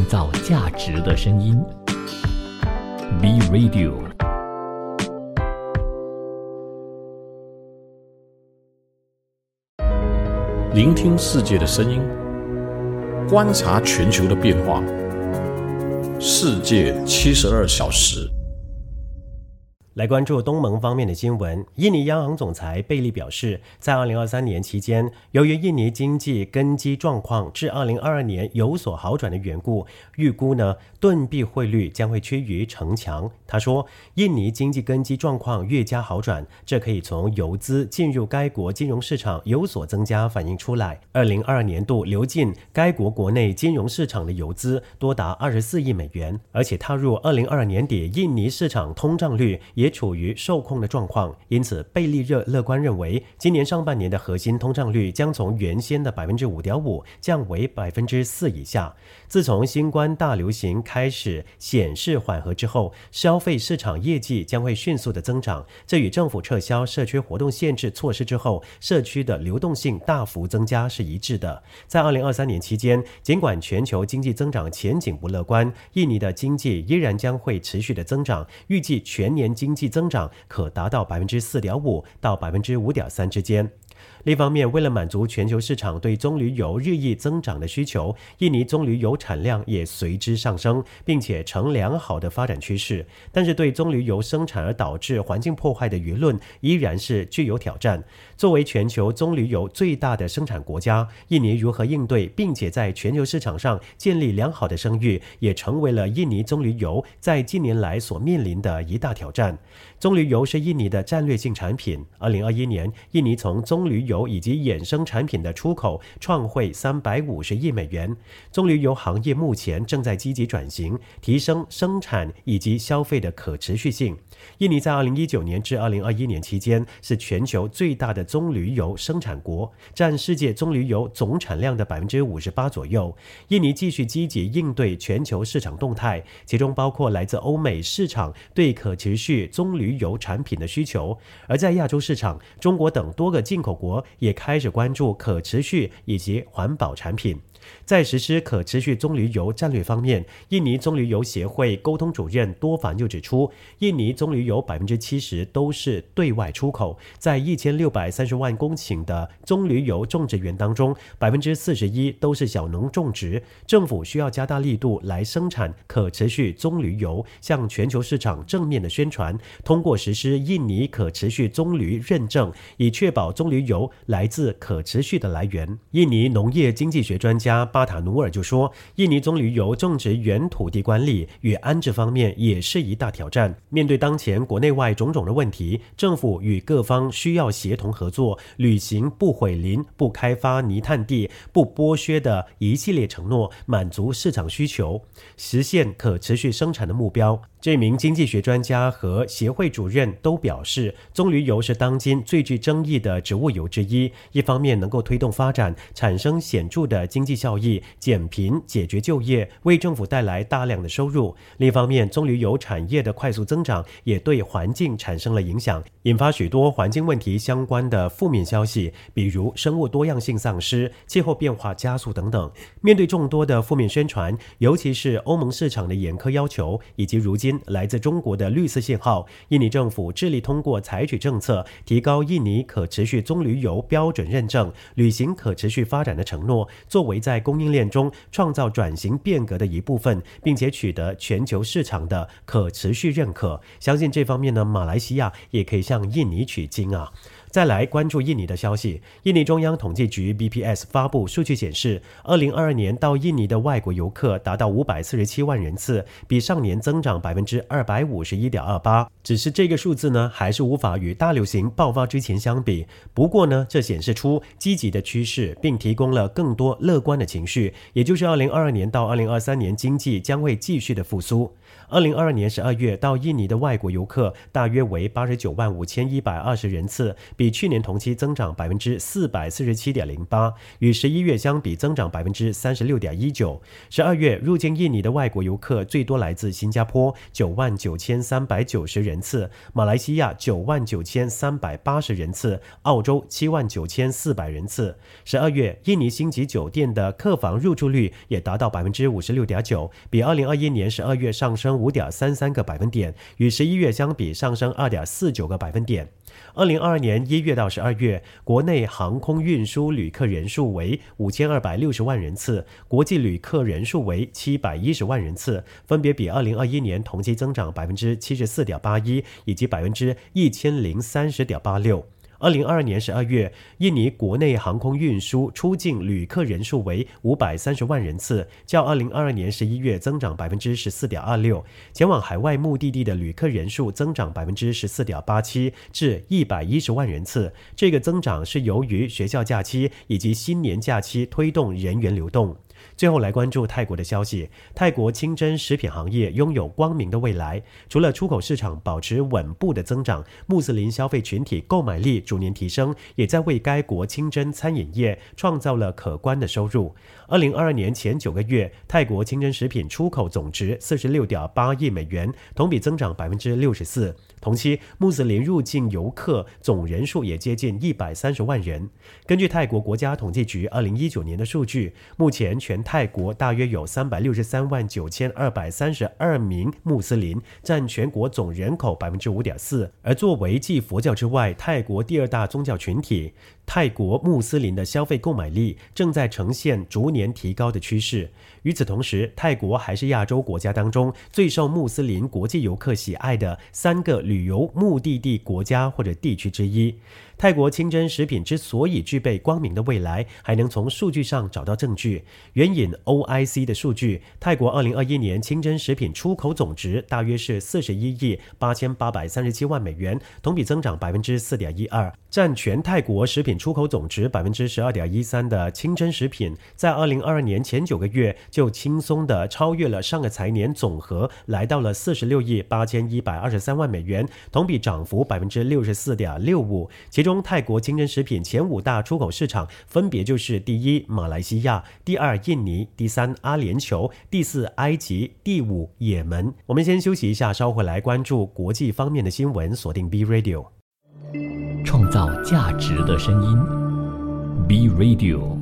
创造价值的声音。B Radio，聆听世界的声音，观察全球的变化。世界七十二小时。来关注东盟方面的新闻。印尼央行总裁贝利表示，在2023年期间，由于印尼经济根基状况至2022年有所好转的缘故，预估呢盾币汇率将会趋于城强。他说，印尼经济根基状况越加好转，这可以从游资进入该国金融市场有所增加反映出来。2022年度流进该国国内金融市场的游资多达24亿美元，而且踏入2022年底，印尼市场通胀率。也处于受控的状况，因此贝利热乐观认为，今年上半年的核心通胀率将从原先的百分之五点五降为百分之四以下。自从新冠大流行开始显示缓和之后，消费市场业绩将会迅速的增长。这与政府撤销社区活动限制措施之后，社区的流动性大幅增加是一致的。在二零二三年期间，尽管全球经济增长前景不乐观，印尼的经济依然将会持续的增长，预计全年经。经济增长可达到百分之四点五到百分之五点三之间。另一方面，为了满足全球市场对棕榈油日益增长的需求，印尼棕榈油产量也随之上升，并且呈良好的发展趋势。但是，对棕榈油生产而导致环境破坏的舆论依然是具有挑战。作为全球棕榈油最大的生产国家，印尼如何应对，并且在全球市场上建立良好的声誉，也成为了印尼棕榈油在近年来所面临的一大挑战。棕榈油是印尼的战略性产品。二零二一年，印尼从棕榈油以及衍生产品的出口创汇三百五十亿美元。棕榈油行业目前正在积极转型，提升生产以及消费的可持续性。印尼在二零一九年至二零二一年期间是全球最大的棕榈油生产国，占世界棕榈油总产量的百分之五十八左右。印尼继续积极应对全球市场动态，其中包括来自欧美市场对可持续棕榈。油产品的需求，而在亚洲市场，中国等多个进口国也开始关注可持续以及环保产品。在实施可持续棕榈油战略方面，印尼棕榈油协会沟通主任多凡就指出，印尼棕榈油百分之七十都是对外出口，在一千六百三十万公顷的棕榈油种植园当中，百分之四十一都是小农种植。政府需要加大力度来生产可持续棕榈油，向全球市场正面的宣传，通过实施印尼可持续棕榈认证，以确保棕榈油来自可持续的来源。印尼农业经济学专家。巴塔努尔就说，印尼棕榈油种植原土地管理与安置方面也是一大挑战。面对当前国内外种种的问题，政府与各方需要协同合作，履行不毁林、不开发泥炭地、不剥削的一系列承诺，满足市场需求，实现可持续生产的目标。这名经济学专家和协会主任都表示，棕榈油是当今最具争议的植物油之一。一方面能够推动发展，产生显著的经济效益，减贫、解决就业，为政府带来大量的收入；另一方面，棕榈油产业的快速增长也对环境产生了影响，引发许多环境问题相关的负面消息，比如生物多样性丧失、气候变化加速等等。面对众多的负面宣传，尤其是欧盟市场的严苛要求，以及如今。来自中国的绿色信号，印尼政府致力通过采取政策，提高印尼可持续棕榈油标准认证，履行可持续发展的承诺，作为在供应链中创造转型变革的一部分，并且取得全球市场的可持续认可。相信这方面呢，马来西亚也可以向印尼取经啊。再来关注印尼的消息。印尼中央统计局 BPS 发布数据显示，二零二二年到印尼的外国游客达到五百四十七万人次，比上年增长百分之二百五十一点二八。只是这个数字呢，还是无法与大流行爆发之前相比。不过呢，这显示出积极的趋势，并提供了更多乐观的情绪，也就是二零二二年到二零二三年经济将会继续的复苏。二零二二年十二月到印尼的外国游客大约为八十九万五千一百二十人次，比去年同期增长百分之四百四十七点零八，与十一月相比增长百分之三十六点一九。十二月入境印尼的外国游客最多来自新加坡九万九千三百九十人。人次，马来西亚九万九千三百八十人次，澳洲七万九千四百人次。十二月，印尼星级酒店的客房入住率也达到百分之五十六点九，比二零二一年十二月上升五点三三个百分点，与十一月相比上升二点四九个百分点。二零二二年一月到十二月，国内航空运输旅客人数为五千二百六十万人次，国际旅客人数为七百一十万人次，分别比二零二一年同期增长百分之七十四点八一以及百分之一千零三十点八六。二零二二年十二月，印尼国内航空运输出境旅客人数为五百三十万人次，较二零二二年十一月增长百分之十四点二六；前往海外目的地的旅客人数增长百分之十四点八七，至一百一十万人次。这个增长是由于学校假期以及新年假期推动人员流动。最后来关注泰国的消息。泰国清真食品行业拥有光明的未来。除了出口市场保持稳步的增长，穆斯林消费群体购买力逐年提升，也在为该国清真餐饮业创造了可观的收入。二零二二年前九个月，泰国清真食品出口总值四十六点八亿美元，同比增长百分之六十四。同期，穆斯林入境游客总人数也接近一百三十万人。根据泰国国家统计局二零一九年的数据，目前全全泰国大约有三百六十三万九千二百三十二名穆斯林，占全国总人口百分之五点四。而作为继佛教之外泰国第二大宗教群体，泰国穆斯林的消费购买力正在呈现逐年提高的趋势。与此同时，泰国还是亚洲国家当中最受穆斯林国际游客喜爱的三个旅游目的地国家或者地区之一。泰国清真食品之所以具备光明的未来，还能从数据上找到证据。援引 OIC 的数据，泰国2021年清真食品出口总值大约是41亿8837万美元，同比增长4.12%，占全泰国食品出口总值百分之十二点一三的清真食品，在2022年前九个月就轻松地超越了上个财年总和，来到了46亿8123万美元，同比涨幅百分之六十四点六五其中。泰国清真食品前五大出口市场分别就是第一马来西亚，第二印尼，第三阿联酋，第四埃及，第五也门。我们先休息一下，稍回来关注国际方面的新闻。锁定 B Radio，创造价值的声音，B Radio。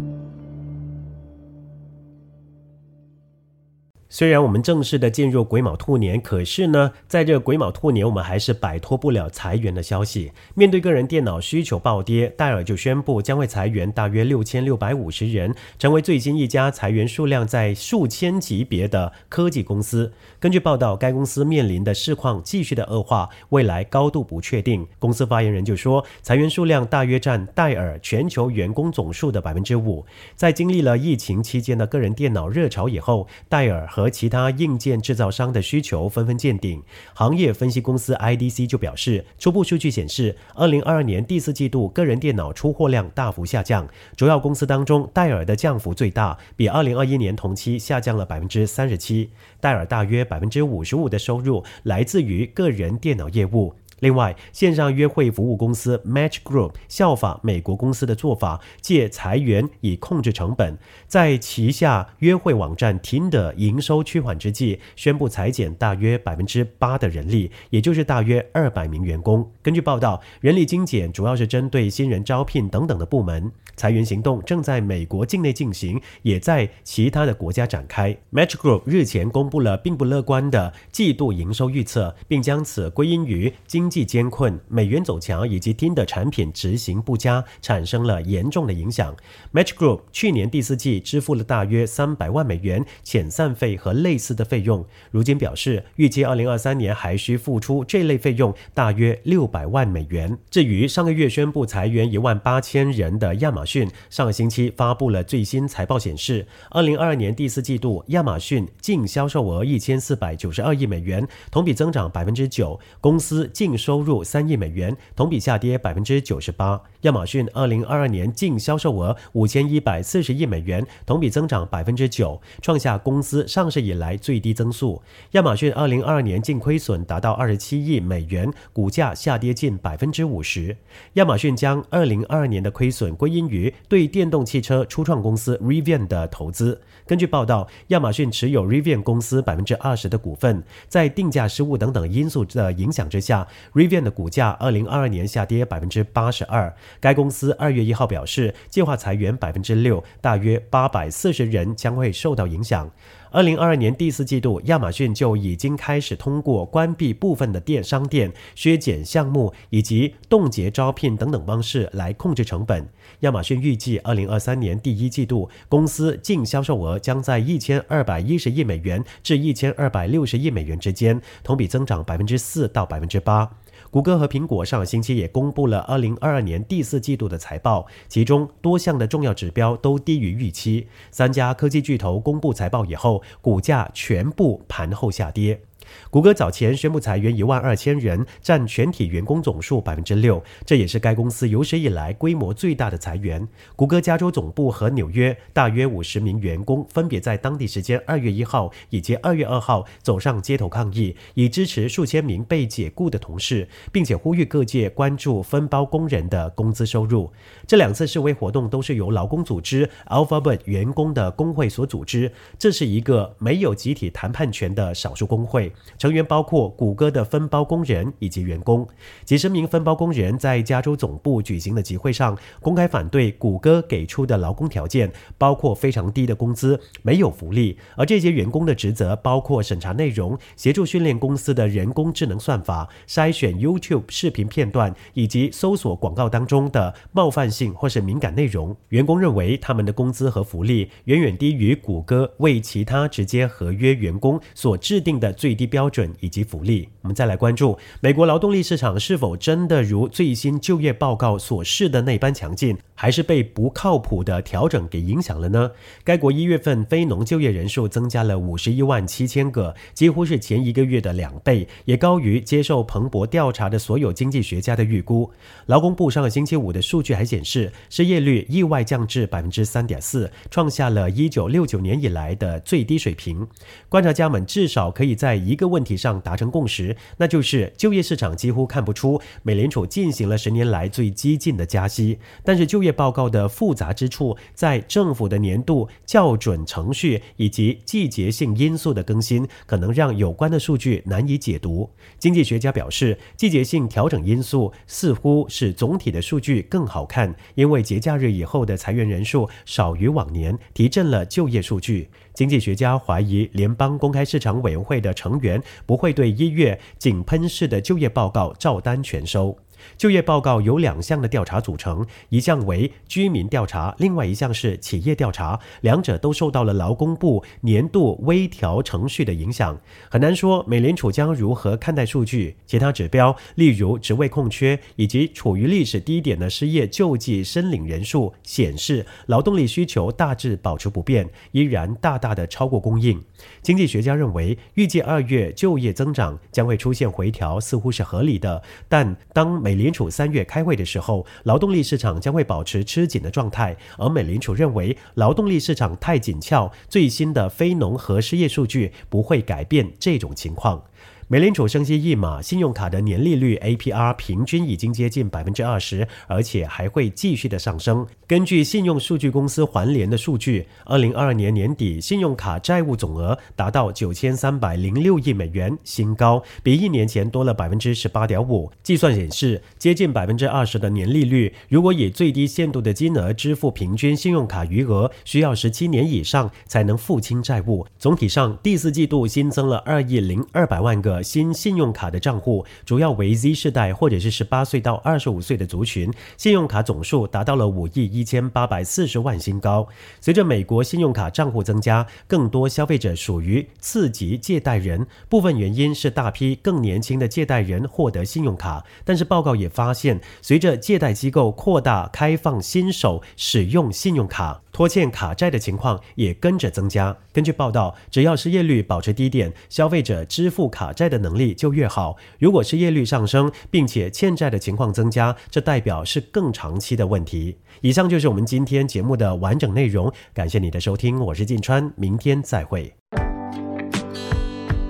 虽然我们正式的进入癸卯兔年，可是呢，在这癸卯兔年，我们还是摆脱不了裁员的消息。面对个人电脑需求暴跌，戴尔就宣布将会裁员大约六千六百五十人，成为最新一家裁员数量在数千级别的科技公司。根据报道，该公司面临的市况继续的恶化，未来高度不确定。公司发言人就说，裁员数量大约占戴尔全球员工总数的百分之五。在经历了疫情期间的个人电脑热潮以后，戴尔。和其他硬件制造商的需求纷纷见顶。行业分析公司 IDC 就表示，初步数据显示，二零二二年第四季度个人电脑出货量大幅下降。主要公司当中，戴尔的降幅最大，比二零二一年同期下降了百分之三十七。戴尔大约百分之五十五的收入来自于个人电脑业务。另外，线上约会服务公司 Match Group 效法美国公司的做法，借裁员以控制成本，在旗下约会网站 Tinder 营收趋缓之际，宣布裁减大约百分之八的人力，也就是大约二百名员工。根据报道，人力精简主要是针对新人招聘等等的部门。裁员行动正在美国境内进行，也在其他的国家展开。Match Group 日前公布了并不乐观的季度营收预测，并将此归因于经经济艰困、美元走强以及丁的产品执行不佳，产生了严重的影响。Match Group 去年第四季支付了大约三百万美元遣散费和类似的费用，如今表示预计二零二三年还需付出这类费用大约六百万美元。至于上个月宣布裁员一万八千人的亚马逊，上个星期发布了最新财报，显示二零二二年第四季度亚马逊净销售额一千四百九十二亿美元，同比增长百分之九，公司净收入三亿美元，同比下跌百分之九十八。亚马逊二零二二年净销售额五千一百四十亿美元，同比增长百分之九，创下公司上市以来最低增速。亚马逊二零二二年净亏损达到二十七亿美元，股价下跌近百分之五十。亚马逊将二零二二年的亏损归因于对电动汽车初创公司 Rivian 的投资。根据报道，亚马逊持有 Rivian 公司百分之二十的股份，在定价失误等等因素的影响之下，Rivian 的股价二零二二年下跌百分之八十二。该公司二月一号表示，计划裁员百分之六，大约八百四十人将会受到影响。二零二二年第四季度，亚马逊就已经开始通过关闭部分的电商店、削减项目以及冻结招聘等等方式来控制成本。亚马逊预计，二零二三年第一季度公司净销售额将在一千二百一十亿美元至一千二百六十亿美元之间，同比增长百分之四到百分之八。谷歌和苹果上个星期也公布了2022年第四季度的财报，其中多项的重要指标都低于预期。三家科技巨头公布财报以后，股价全部盘后下跌。谷歌早前宣布裁员一万二千人，占全体员工总数百分之六，这也是该公司有史以来规模最大的裁员。谷歌加州总部和纽约大约五十名员工分别在当地时间二月一号以及二月二号走上街头抗议，以支持数千名被解雇的同事，并且呼吁各界关注分包工人的工资收入。这两次示威活动都是由劳工组织 Alphabet 员工的工会所组织，这是一个没有集体谈判权的少数工会。成员包括谷歌的分包工人以及员工。几十名分包工人在加州总部举行的集会上，公开反对谷歌给出的劳工条件，包括非常低的工资、没有福利。而这些员工的职责包括审查内容、协助训练公司的人工智能算法、筛选 YouTube 视频片段以及搜索广告当中的冒犯性或是敏感内容。员工认为他们的工资和福利远远低于谷歌为其他直接合约员工所制定的最低。标准以及福利，我们再来关注美国劳动力市场是否真的如最新就业报告所示的那般强劲，还是被不靠谱的调整给影响了呢？该国一月份非农就业人数增加了五十一万七千个，几乎是前一个月的两倍，也高于接受彭博调查的所有经济学家的预估。劳工部上个星期五的数据还显示，失业率意外降至百分之三点四，创下了一九六九年以来的最低水平。观察家们至少可以在一个问题上达成共识，那就是就业市场几乎看不出美联储进行了十年来最激进的加息。但是就业报告的复杂之处在政府的年度校准程序以及季节性因素的更新，可能让有关的数据难以解读。经济学家表示，季节性调整因素似乎使总体的数据更好看，因为节假日以后的裁员人数少于往年，提振了就业数据。经济学家怀疑联邦公开市场委员会的成员不会对一月井喷式的就业报告照单全收。就业报告由两项的调查组成，一项为居民调查，另外一项是企业调查，两者都受到了劳工部年度微调程序的影响。很难说美联储将如何看待数据。其他指标，例如职位空缺以及处于历史低点的失业救济申领人数，显示劳动力需求大致保持不变，依然大大的超过供应。经济学家认为，预计二月就业增长将会出现回调，似乎是合理的。但当美美联储三月开会的时候，劳动力市场将会保持吃紧的状态，而美联储认为劳动力市场太紧俏，最新的非农和失业数据不会改变这种情况。美联储升息一码，信用卡的年利率 APR 平均已经接近百分之二十，而且还会继续的上升。根据信用数据公司环联的数据，二零二二年年底信用卡债务总额达到九千三百零六亿美元，新高，比一年前多了百分之十八点五。计算显示，接近百分之二十的年利率，如果以最低限度的金额支付平均信用卡余额，需要十七年以上才能付清债务。总体上，第四季度新增了二亿零二百万个。新信用卡的账户主要为 Z 世代或者是十八岁到二十五岁的族群，信用卡总数达到了五亿一千八百四十万新高。随着美国信用卡账户增加，更多消费者属于次级借贷人，部分原因是大批更年轻的借贷人获得信用卡。但是报告也发现，随着借贷机构扩大开放新手使用信用卡。拖欠卡债的情况也跟着增加。根据报道，只要失业率保持低点，消费者支付卡债的能力就越好。如果失业率上升，并且欠债的情况增加，这代表是更长期的问题。以上就是我们今天节目的完整内容，感谢你的收听，我是晋川，明天再会。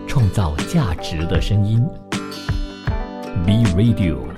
创造价值的声音，B Radio。